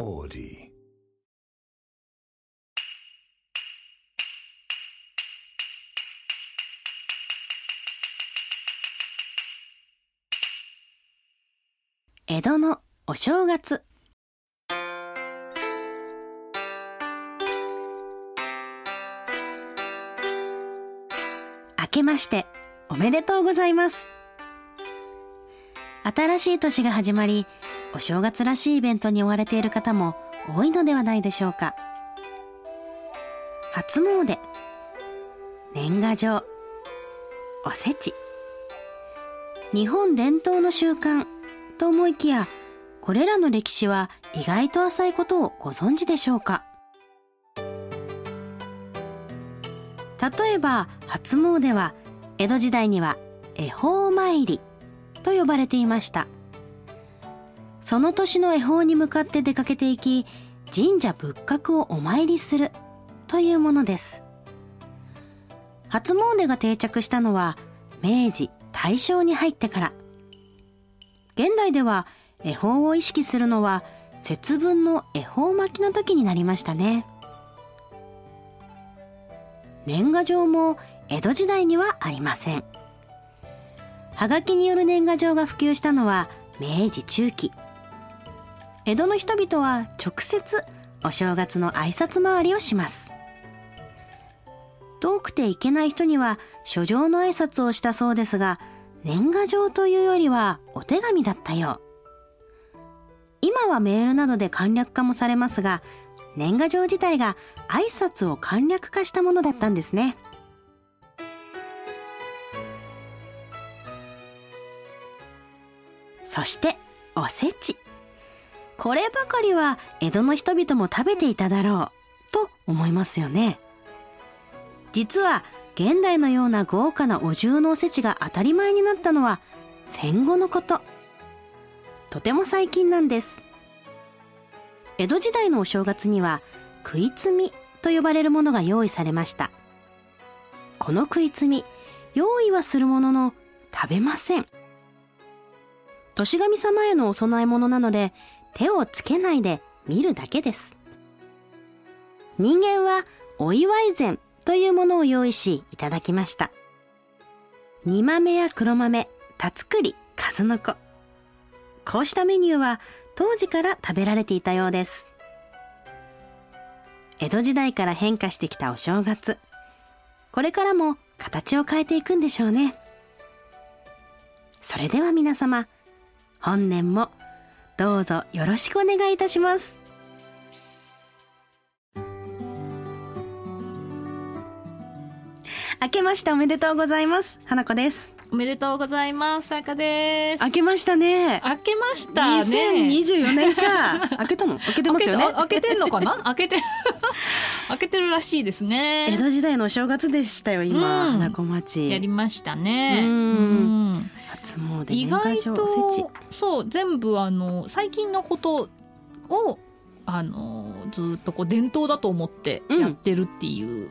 Audi. 江戸のお正月明けましておめでとうございます新しい年が始まりお正月らしいイベントに追われている方も多いのではないでしょうか。初詣。年賀状。おせち。日本伝統の習慣と思いきやこれらの歴史は意外と浅いことをご存知でしょうか。例えば初詣は江戸時代には恵方参りと呼ばれていました。その年の恵方に向かって出かけていき神社仏閣をお参りするというものです。初詣が定着したのは明治大正に入ってから。現代では恵方を意識するのは節分の恵方巻きの時になりましたね。年賀状も江戸時代にはありません。はがきによる年賀状が普及したのは明治中期。江戸の人々は直接お正月の挨拶回りをします。遠くて行けない人には書状の挨拶をしたそうですが年賀状というよりはお手紙だったよう。今はメールなどで簡略化もされますが年賀状自体が挨拶を簡略化したものだったんですね。そしておせち。こればかりは江戸の人々も食べていただろうと思いますよね。実は現代のような豪華なお重のおせちが当たり前になったのは戦後のこと。とても最近なんです。江戸時代のお正月には食いつみと呼ばれるものが用意されました。この食いつみ用意はするものの食べません。年神様へのお供え物なので手をつけないで見るだけです。人間はお祝い膳というものを用意しいただきました。煮豆や黒豆田作り数の子。こうしたメニューは当時から食べられていたようです。江戸時代から変化してきたお正月。これからも形を変えていくんでしょうね。それでは皆様本年もどうぞよろしくお願いいたします。明けましておめでとうございます。花子です。おめでとうございます。さやかです。明けましたね。開けましたね。2024年か。開けたの？開けてますよね。開けてんのかな？開けて 開けてるらしいですね。江戸時代のお正月でしたよ今、うん。花子町。やりましたね。うん。うん初詣意外とそう全部あの最近のことをあのずっとこう伝統だと思ってやってるっていう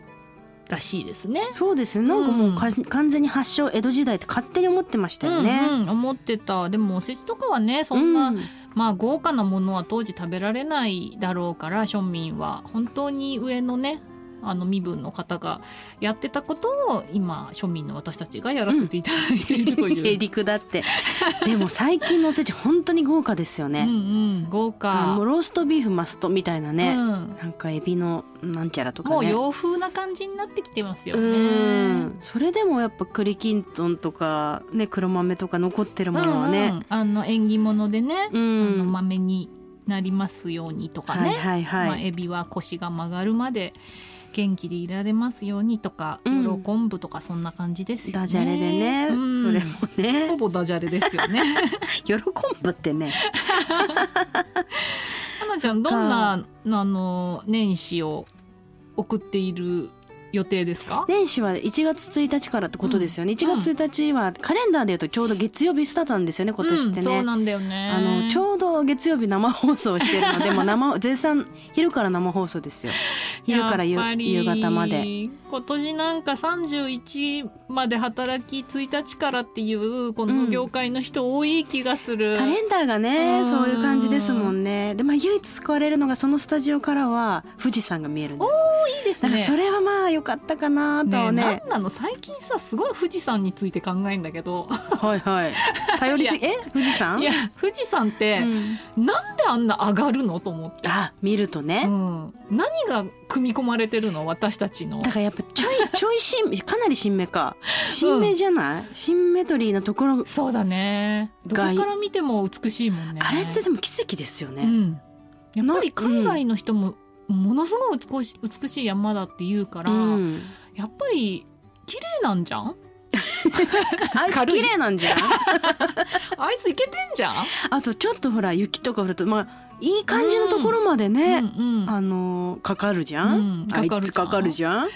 らしいですね。そうです。なんかもうか、完全に発祥江戸時代って勝手に思ってましたよね、うんうん、思ってた。でもおせちとかはねそんな、うん。まあ豪華なものは当時食べられないだろうから庶民は。本当に上のねあの身分の方がやってたことを今庶民の私たちがやらせていただいているという。へりくだって。でも最近のおせち本当に豪華ですよね、うんうん、豪あ華もうローストビーフマストみたいなね、うん、なんかエビのなんちゃらとかね。もう洋風な感じになってきてますようね。ん。それでもやっぱ栗きんとんとかね黒豆とか残ってるものはね。うんうん、あの縁起物でね、うあのん、豆になりますようにとかね、はいはいはい、まあ、エビは腰が曲がるまで元気でいられますようにとか、うん。よろ昆布とかそんな感じですよね。ダジャレでね、うん。それもね。ほぼダジャレですよね。喜ぶってね。花ちゃんどんなあの年始を送っている予定ですか？年始は1月1日からってことですよね、1月1日はカレンダーでいうとちょうど月曜日スタートなんですよね今年ってね、うん、そうなんだよね。あのちょうど月曜日生放送してるので もう生絶賛昼から生放送ですよ。昼から夕方まで。今年なんか31まで働き1日からっていうこの業界の人多い気がする、カレンダーがねうん。そういう感じですもんね。でまあ唯一救われるのがそのスタジオからは富士山が見えるんですいいですね。それはまあ良かったかなとはね。ねなの最近さすごい富士山について考えんだけど。はいはい。頼りすぎ。え富士山？いや富士山ってう、ん。なんであんな上がるのと思って、あ見るとうね、ん、何が組み込まれてるの？私たちの。だからやっぱちょい ちょい新かなり新芽か。新芽じゃない、新メトリーなところそうだね。どこがから見ても美しいもんね。あれってでも奇跡ですよね、うん、やっぱり海外の人もものすごい美し美しい山だって言うから、うん。やっぱり綺麗なんじゃん？あいつ軽い。綺麗なんじゃん？あいついけてんじゃん、あとちょっとほら雪とか降るとまあいい感じのところまでね、うんうん。あのーかかるじゃん、かかるじゃん。つかかるじゃん？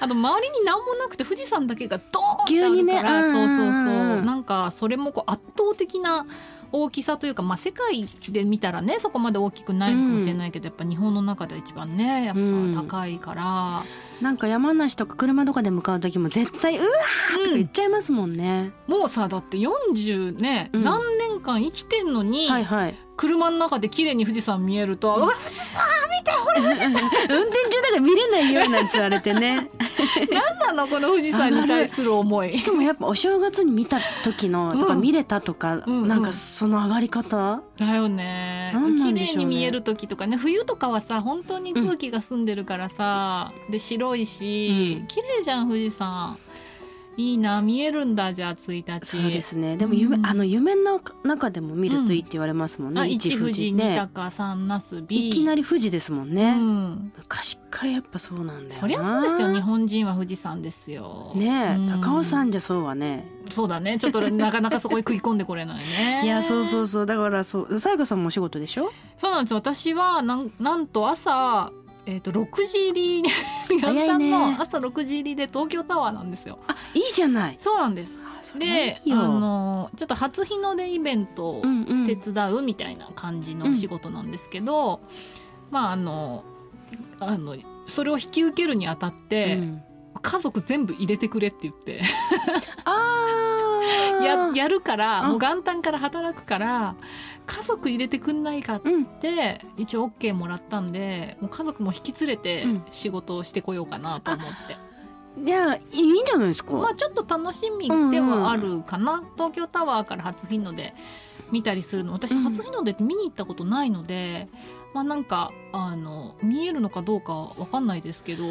あと周りに何もなくて富士山だけがドーンってあ急にねるから、うん。そうそううんそう。うんなんかそれもこう圧倒的な大きさというか、まあ、世界で見たらねそこまで大きくないのかもしれないけど、やっぱ日本の中で一番ねやっぱ高いから、なんか山梨とか車とかで向かう時も絶対うわーとか言っちゃいますもんね、もうさだって40ね、うん。何年間生きてんのに、はいはい。車の中で綺麗に富士山見えると、うわ富士山運転中だから見れないよなんて言われてね。何なのこの富士山に対する思い。しかもやっぱお正月に見た時のとかうん見れたとか、うんうん。なんかその上がり方、だよね。綺麗に見える時とかね冬とかはさ本当に空気が澄んでるからさ、で白いし、うん。綺麗じゃん富士山いいな見えるんだじゃあ1日。そうですね。でも夢、うん。あの夢の中でも見るといいって言われますもんね、あ一富士二ね鷹三なすびいきなり富士ですもんうね、ん、昔からやっぱそうなんだよな。そりゃそうですよ。日本人は富士山ですよ。ねえ、うん。高尾さんじゃそうはね。そうだね。ちょっと なかなかそこに食い込んでこれないね。いやそうそうそう。だからそうさやかさんもお仕事でしょ？そうなんですよ。私はなんなんと朝えー、と6時入り元旦の朝6時入りで東京タワーなんですよ。あいいじゃない。そうなんです。であのちょっと初日の出イベントをうんうん。手伝うみたいな感じのお仕事なんですけど、まああのあのそれを引き受けるにあたって、うん。家族全部入れてくれって言って。あーややるからうん。もう元旦から働くから家族入れてくんないかっつって、一応 OK もらったんでもう家族も引き連れてうん。仕事をしてこようかなと思って、いやいいんじゃないですか、まあちょっと楽しみではあるかな、東京タワーから初日の出見たりするの。私うん。初日の出って見に行ったことないので、まあなんかあの見えるのかどうかわかんないですけど。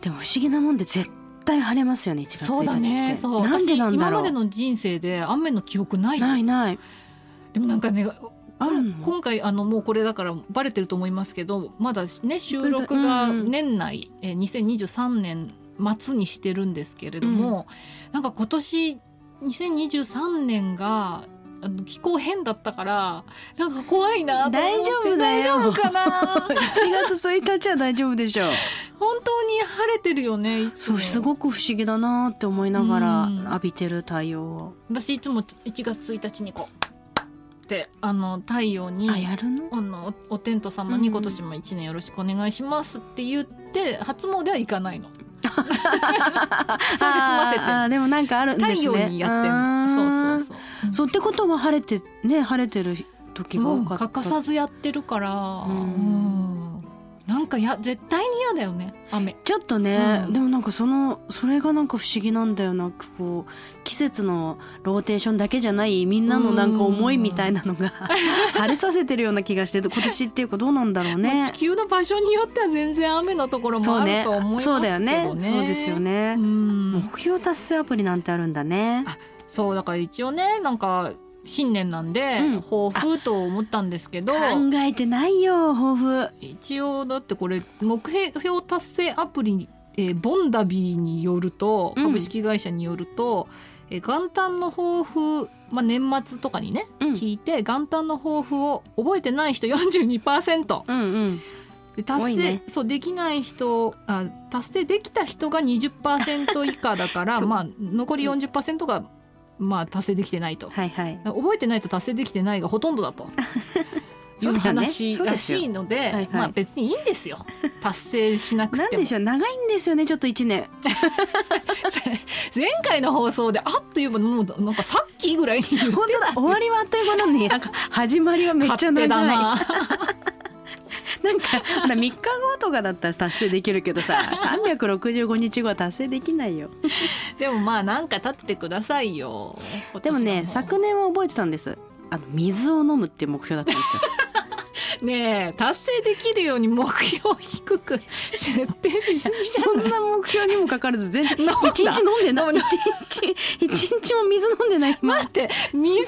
でも不思議なもんで絶対晴れますよね1月1日って。そうだねそう。なんでなんだろう。私今までの人生で雨の記憶ないないない。でもなんかねあるの今回あのもうこれだからバレてると思いますけどまだね収録がうんうん。年内、えー2023年末にしてるんですけれども、なんか今年2023年があの気候変だったからなんか怖いなと思って大丈夫だよ。大丈夫かな？1月1日は大丈夫でしょう。本当に晴れてるよねそうすごく不思議だなって思いながらうん。浴びてる太陽を。私いつも1月1日にこうってあの太陽にあやるの？あのおお天道様に今年も一年よろしくお願いしますって言って初詣は行かないの。それで済ませて。あーでもなんかあるんですね。太陽にやってんの。そうそうそう。そう。ってことは晴れてね晴れてる時がうん多かった、欠かさずやってるから、んうんなんかや絶対に嫌だよね雨。ちょっとね、うんでもなんかそのそれがなんか不思議なんだよなこう季節のローテーションだけじゃないみんなのなんか思いみたいなのが晴れさせてるような気がして今年っていうかどうなんだろうまあね地。球の場所によっては全然雨のところもあると思いますけどね。そうだよねそうですよねう。ん目標達成アプリなんてあるんだね。そうだから一応ねなんか新年なんで、うん。抱負と思ったんですけど考えてないよ抱負。一応だってこれ目標達成アプリ、えーボンダビーによるとうん。株式会社によると、えー元旦の抱負、まあ、年末とかにね、うん。聞いて元旦の抱負を覚えてない人42%うんうん。で達成、ね。そうできない人あ達成できた人が20%以下だから まあ残り40%が、まあ、達成できてないと。はいはい。覚えてないと達成できてないがほとんどだと。いう話らしいのではいはい。まあ別にいいんですよ。達成しなくても。なんでしょう？長いんですよねちょっと一年。前回の放送であっという間もうなんかさっきぐらいに言って本当だ。終わりはあっという間なのに なんか始まりはめっちゃ長い。勝手だななんかほら3日後とかだったら達成できるけどさ365日後は達成できないよ。でもまあなんか立っててくださいよでもね昨年は覚えてたんです。あの水を飲むっていう目標だったんですよねえ達成できるように目標を低く設定しすぎじゃそない？んな目標にもかかわらず全然飲んだ。一日飲んでない。一日一日も水飲んでない。今待って水も飲め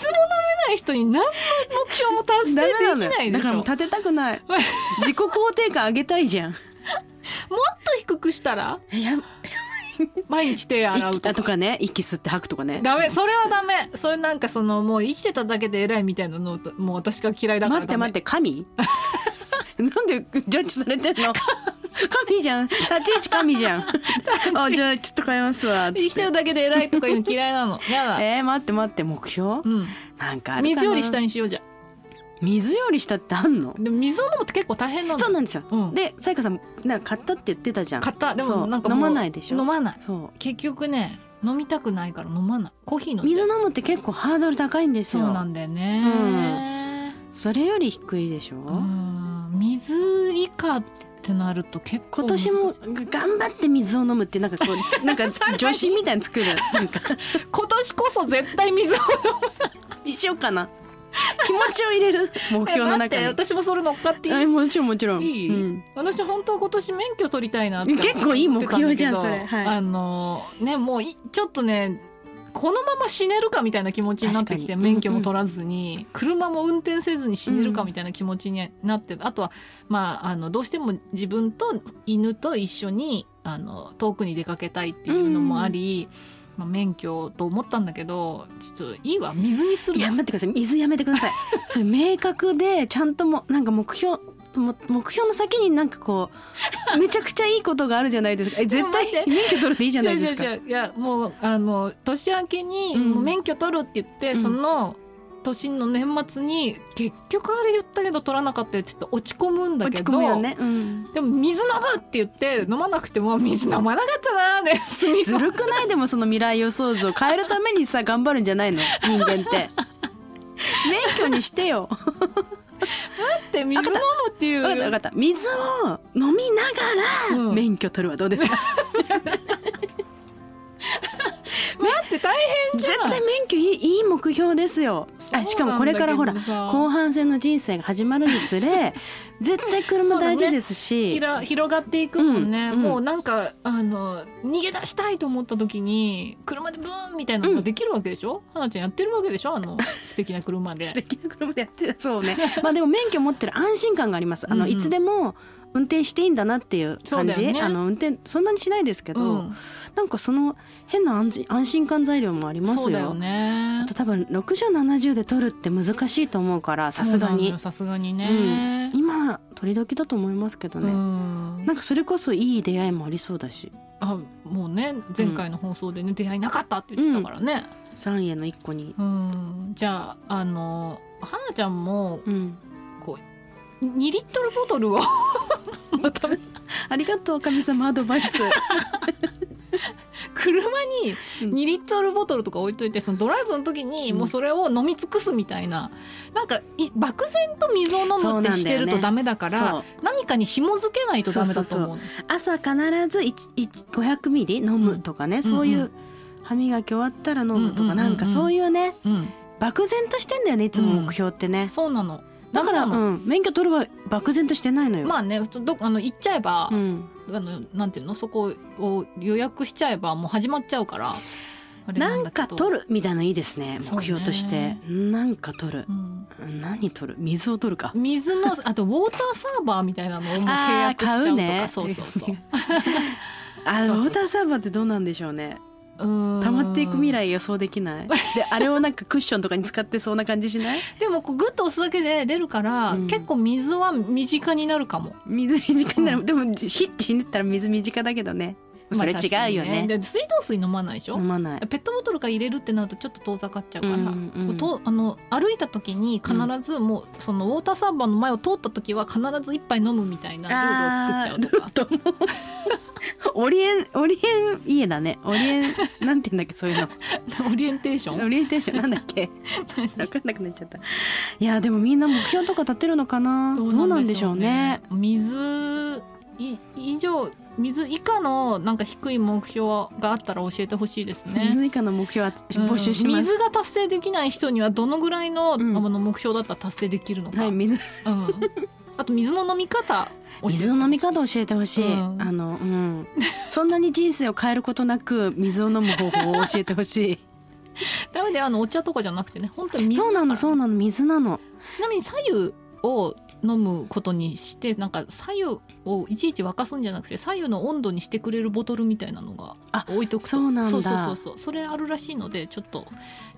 ない人に何の目標も達成ダメなのできないでしょ。だからもう立てたくない。自己肯定感上げたいじゃん。と低くしたら？いや 毎日手洗う息とか。とかね。息吸って吐くとかね。ダメ。それはダメ。それなんかそのもう生きてただけで偉いみたいなのもう私が嫌いだから待って待って神？なんでジャッジされてんの？神。じゃん。立ち位置神じゃん。あじゃあちょっと変えますわ。生きてるだけで偉いとかいうの嫌いなの。やだ、えー、待って待って目標？うん、なんか水より下にしようじゃ水より下ってあんの？でも水を飲むって結構大変なのそうなんですよ、うん。でさやかさんなんか買ったって言ってたじゃん。買った。でもなんか飲まないでしょ？飲まない。そ結局ね飲みたくないから飲まない。コーヒー飲水飲むって結構ハードル高いんですよ。そうなんだよね。それより低いでしょ、うん。水以下ってなると結構今年も頑張って水を飲むってなんかこう なんか女子みたいに作る。なんか。今年こそ絶対水をにしようかな？気持ちを入れる。目標の中に。私もそれ乗っかっていい？あもちろんもちろん。いい、うん。私本当は今年免許取りたいなって結構いい目標じゃんそれ。はい。あのねもういちょっとねこのまま死ねるかみたいな気持ちになってきて免許も取らずに、車も運転せずに死ねるかみたいな気持ちになって、あとはまああのどうしても自分と犬と一緒にあの遠くに出かけたいっていうのもあり、まあ、免許と思ったんだけどちょっといいわ水にするわ。いや待ってください。水やめてください。それ明確でちゃんともなんか目標も目標の先になんかこうめちゃくちゃいいことがあるじゃないですか。え絶対免許取るでいいじゃないですか。いやもうあの年明けに、免許取るって言って、うん。その年の年末に結局あれ言ったけど取らなかったよちょっと落ち込むんだ落けどち込むよね、うん、でも水飲むって言って飲まなくても水飲まなかったなー ずるくない？でもその未来予想図を変えるためにさ頑張るんじゃないの？人間って。免許にしてよ。って水飲むっていう。分かった分かった水を飲みながうん。ら免許取るはどうですか、待って大変じ絶ゃん。対免許いいいい目標ですよあしかもこれからほら後半戦の人生が始まるにつれ 絶対車大事ですし、ひら広がっていくもんね、うんうん。もうなんかあの逃げ出したいと思った時に車でブーンみたいなのができるわけでしょ、花ちゃんやってるわけでしょ？あの 素敵な車で。素敵な車でやってたそうね。まあでも免許持ってる安心感があります。あの、うんうん。いつでも運転していいんだなっていう感じ、ね。あの運転そんなにしないですけど、うん。なんかその変な安心安心感材料もありますよ。ね。あと多分6070で取るって難しいと思うからさすがに。さすがにね、今取り時だと思いますけどね、うん。なんかそれこそいい出会いもありそうだし。あもうね前回の放送でね、出会いなかったって言ってたからね、3への1個に。うん、じゃああの花ちゃんもうん2リットルボトルを。またありがとう神様アドバイス。車にうん。2リットルボトルとか置いといてそのドライブの時にもうそれを飲み尽くすみたいな、なんかい漠然と水を飲むってしてるとダメだからそう。何かに紐づけないとダメだと思う朝必ず1 1 500ミリ飲むとかね、そういううん歯磨き終わったら飲むとか、うんうんうんうんなんかそういうねうん、漠然としてんだよねいつも目標ってね、そうなのだから、うん、免許取るは漠然としてないのよ、まあねどあの行っちゃえば、うん、あのなんていうの？そこを予約しちゃえばもう始まっちゃうからなんか取るみたいなのいいですね目標として、なんか取る。うん。何取る？水を取るか。水の あとウォーターサーバーみたいなのをもう契約しちゃうとか買うね。そうそうそう。あウォーターサーバーってどうなんでしょうね溜まっていく未来予想できない？であれをなんかクッションとかに使ってそうな感じしない？でもこうグッと押すだけで出るから、うん。結構水は身近になるかも。水短になる、でも火って死んでったら水短だけどねそれ違うよね。で水道水飲まないでしょ？飲まない。ペットボトルから入れるってなるとちょっと遠ざかっちゃうから、うんうんとあの歩いた時に必ずもうそのウォーターサーバーの前を通った時は必ず一杯飲むみたいなルールを作っちゃうとか。オリエンオリエン家だね。オリエンなんて言うんだっけそういうの。オリエンテーション？オリエンテーションなんだっけ？分かんなくなっちゃった。いやでもみんな目標とか立てるのかな？どうなんでしょうね。水い以上水以下のなんか低い目標があったら教えてほしいですね。水以下の目標はうん募集します、水が達成できない人にはどのぐらいの,、うんあの目標だったら達成できるのか、はい水。うん、あと水の飲み方水の飲み方教えてほしい、うん。あのうん。そんなに人生を変えることなく水を飲む方法を教えてほしい。ダメであのお茶とかじゃなくてね。本当に水そうなのそうなの。水なの。ちなみに左右を飲むことにしてなんか左右をいちいち沸かすんじゃなくて左右の温度にしてくれるボトルみたいなのがあ置いとく。とそうなんだ。そうそうそうそれあるらしいのでちょっと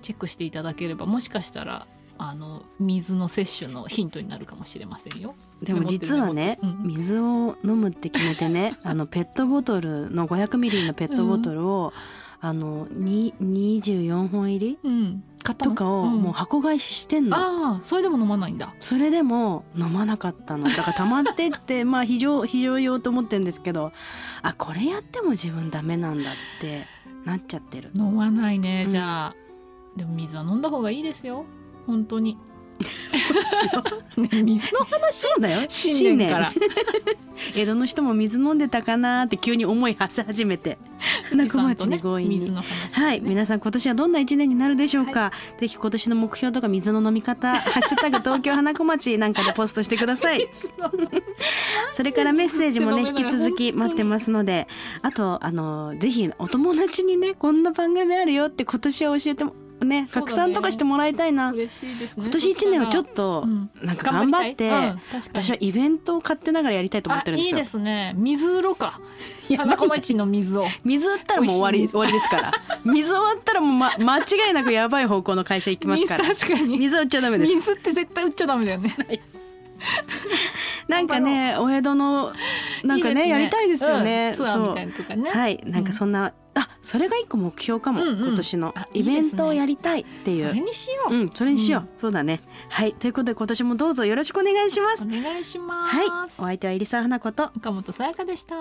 チェックしていただければもしかしたらあの水の摂取のヒントになるかもしれませんよ。でも実はね、うん。水を飲むって決めてねあのペットボトルの500ミリのペットボトルを、あのに24本入りうん、とかをん。もう箱買いしてんの、ああそれでも飲まないんだ。それでも飲まなかったの。だから溜まってって まあ非常非常用と思ってるんですけどあこれやっても自分ダメなんだってなっちゃってる。飲まないねうん。じゃあ、でも水は飲んだ方がいいですよ。本当に。ね水の話？そうだよ。新年から。江戸の人も水飲んでたかなって急に思いはせ始めて中町に強引に、水の話、はい、皆さん今年はどんな一年になるでしょうか、ぜひ今年の目標とか水の飲み方「ハッシュタグ東京花子町」なんかでポストしてください。それからメッセージもね引き続き待ってますので。あとあのぜひお友達にねこんな番組あるよって今年は教えてもね拡散とかしてもらいたいな、嬉しいですね。今年一年はちょっとなんか頑張って、私はイベントを買ってながらやりたいと思ってるんですよ。あいいですね。水売ろうか花子町の水を。水売ったらもう終わり終わりですから。水終わったらもう、ま、間違いなくやばい方向の会社行きますから。水確かに。水は売っちゃダメです。水って絶対売っちゃダメだよね。なんかねお江戸のなんかねやりたいですよね、うん。ツアーみたいなとかね。はい。なんかそんな、あそれが一個目標かも、うんうん。今年の。イベントをやりたいっていう。それにしよう、うんそれにしよう、うん。そうだね。はい。ということで今年もどうぞよろしくお願いします。お願いします、はい。お相手は入澤花子と。岡本さやかでした